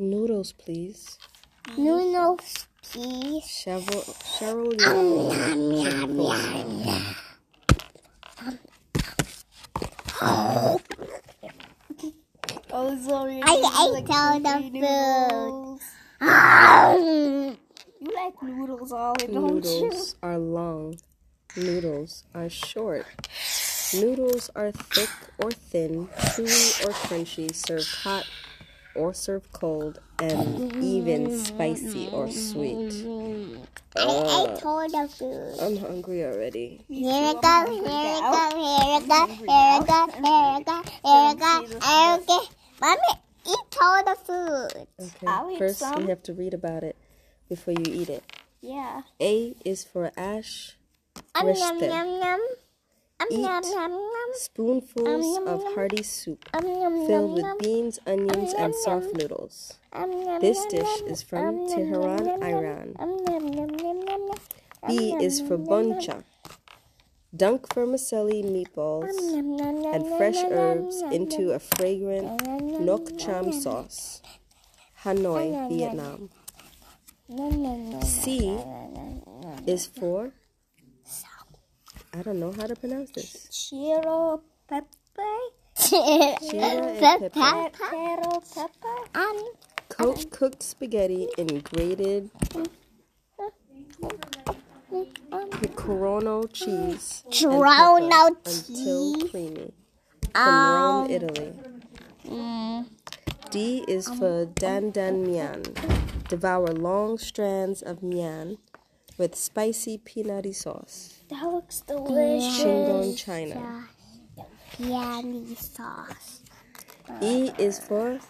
Noodles, please. Noodles, please. Cheryl, Cheryl Young. Oh, sorry. I ate all the food. You like noodles all it, don't you? Noodles are long. Noodles are short. Noodles are thick or thin, chewy or crunchy, served hot or served cold, and even spicy or sweet. I ate all the food. I'm hungry already. Here it go, here it go, here it go, here it go, here it go, here it go, here it go. Mommy, eat all the food. I'll Okay, first some. we have to read about it before you eat it. Yeah. A is for ash, Um, yum, Reste. yum, yum. Um, Eat. spoonfuls of hearty soup Um, filled with beans, onions, and soft noodles. Um, This dish is from Um, Tehran, Iran. Um. B is for boncha. Dunk vermicelli meatballs and fresh herbs into a fragrant nok cham sauce. Hanoi, Vietnam. C is for I don't know how to pronounce this. Chiro pepper. Chira and pepper. Chiro pepper. Um, Coat cooked spaghetti in grated pecorino cheese and Toronto pepper until creamy. From Rome, Italy. mm, D is for dan dan mian. Devour long strands of mian with spicy peanutty sauce. That looks delicious. Shingon, China. Peony sauce. E is for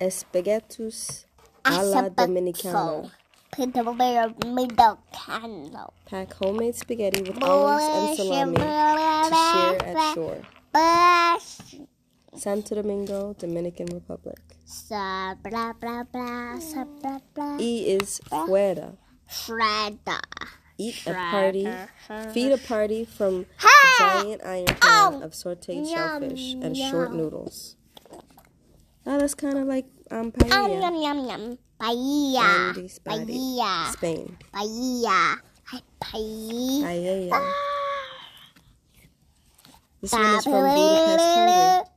espaguetis a la dominicana. Put the middle candle. Pack homemade spaghetti with olives and salami to share at shore. Bush. Santo Domingo, Dominican Republic. Sa blah blah blah. Sa blah blah. E is fuera. Shredder. Eat a party, feed a party from a giant iron pan of sauteed shellfish and short noodles. Oh, that's kind of like um, Um, paella. yum yum yum. Paella. Andy Paella. Spain. Paella. Hi, paella. Paella. This one is from Budapest,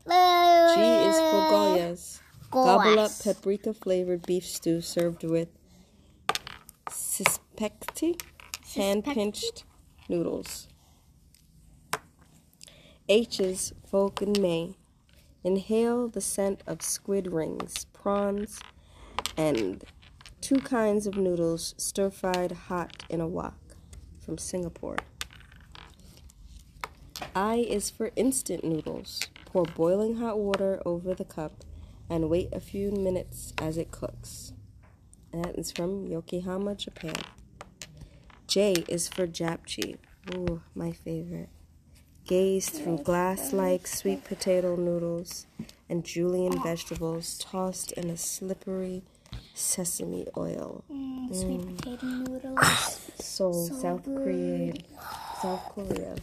Hungary. G is for Goyas. Gobble up paprika flavored beef stew served with suspecti, hand pinched noodles. H is for Hokkien Mee. Inhale the scent of squid rings, prawns, and two kinds of noodles stir fried hot in a wok from Singapore. I is for instant noodles. Pour boiling hot water over the cup and wait a few minutes as it cooks. That is from Yokohama, Japan. J is for japchae. Ooh, my favorite. Gazed through glass like sweet potato noodles and julienne vegetables tossed in a slippery sesame oil. Mm, sweet mm. potato noodles. Seoul, South Korea. South Korea.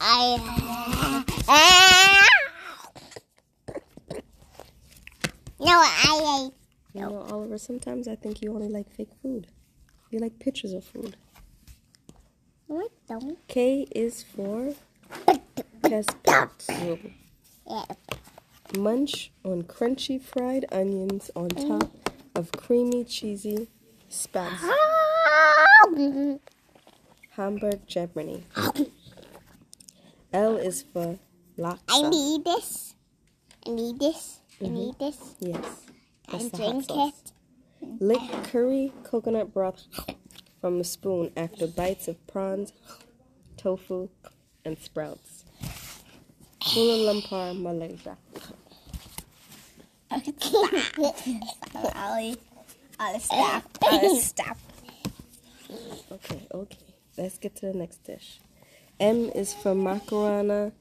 I. No, I ate. You know, Oliver, sometimes I think you only like fake food. You like pictures of food. No, I don't. K is for. Yeah. Munch on crunchy fried onions on mm. top of creamy, cheesy spats. Hamburg, Germany. L is for latte. I need this. I need this. I mm-hmm. need this. Yes. I That's the hot drink sauce. it. Lick curry coconut broth from a spoon after bites of prawns, tofu, and sprouts. Kuala Lumpur, Malaysia. Ollie. Ollie, stop. Ollie, stop. Okay, okay. Let's get to the next dish. M is for macarona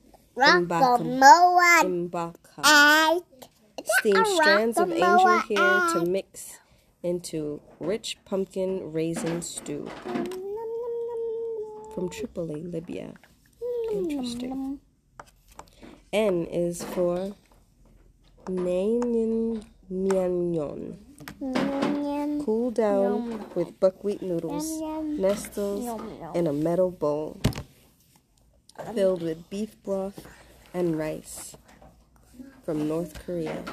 egg. Steam strands of angel hair to mix into rich pumpkin raisin stew from Tripoli, Libya. Interesting. N is for Nainin Myanyon. Yum, yum. Cool down with buckwheat noodles. Nestles in a metal bowl filled with beef broth and rice from North Korea.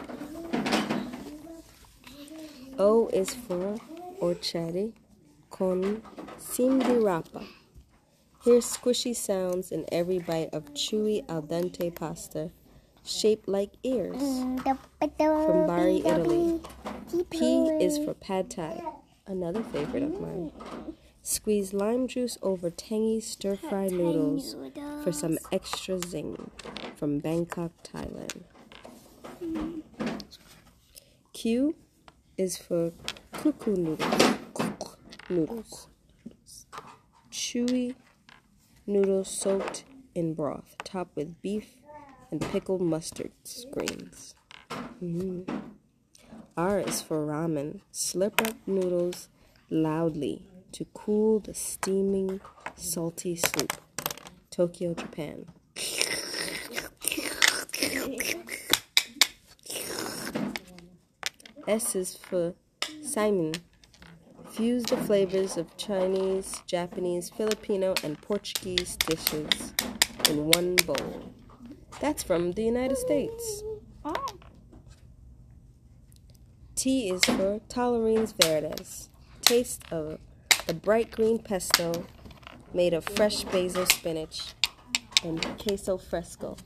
O is for orchari con simdirapa. Hear squishy sounds in every bite of chewy al dente pasta shaped like ears. From Bari, Italy. P is for pad thai, another favorite of mine. Squeeze lime juice over tangy stir fry noodles for some extra zing from Bangkok, Thailand. Q is for cuckoo noodles. Noodles. Chewy noodles soaked in broth, topped with beef and pickled mustard greens. Mm. R is for ramen. Slurp up noodles loudly to cool the steaming, salty soup. Tokyo, Japan. S is for saimin. Fuse the flavors of Chinese, Japanese, Filipino, and Portuguese dishes in one bowl. That's from the United States. Oh. T is for Tallarines Verdes. Taste of the bright green pesto made of fresh basil spinach and queso fresco.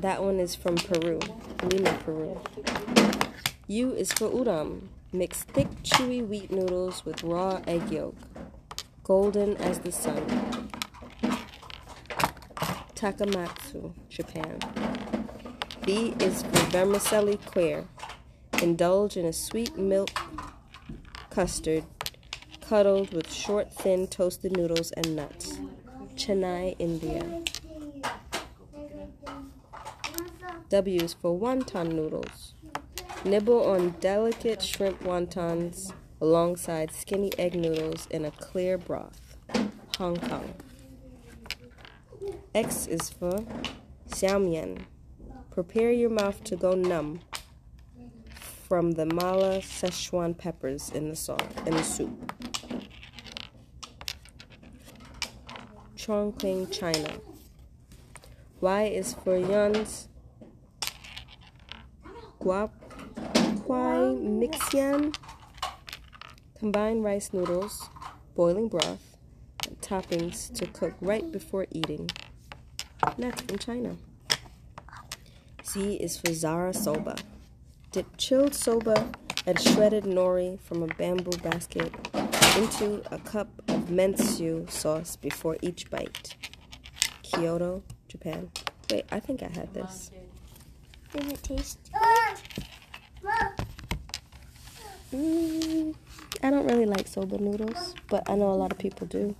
That one is from Peru, Lima, Peru. U is for udon. Mix thick, chewy wheat noodles with raw egg yolk, golden as the sun. Takamatsu, Japan. B is for vermicelli kheer. Indulge in a sweet milk custard cuddled with short, thin toasted noodles and nuts. Chennai, India. W is for wonton noodles. Nibble on delicate shrimp wontons alongside skinny egg noodles in a clear broth. Hong Kong. X is for xiaomian. Prepare your mouth to go numb from the mala Szechuan peppers in the sauce in the soup. Chongqing, China. Y is for Yuan's Guap Kwai Mixian. Combine rice noodles, boiling broth, and toppings to cook right before eating. That's from China. Z is for Zaru Soba. Dip chilled soba and shredded nori from a bamboo basket into a cup of mentsu sauce before each bite. Kyoto, Japan. Wait, I think I had this. Does it taste? Mm, I don't really like soba noodles, but I know a lot of people do.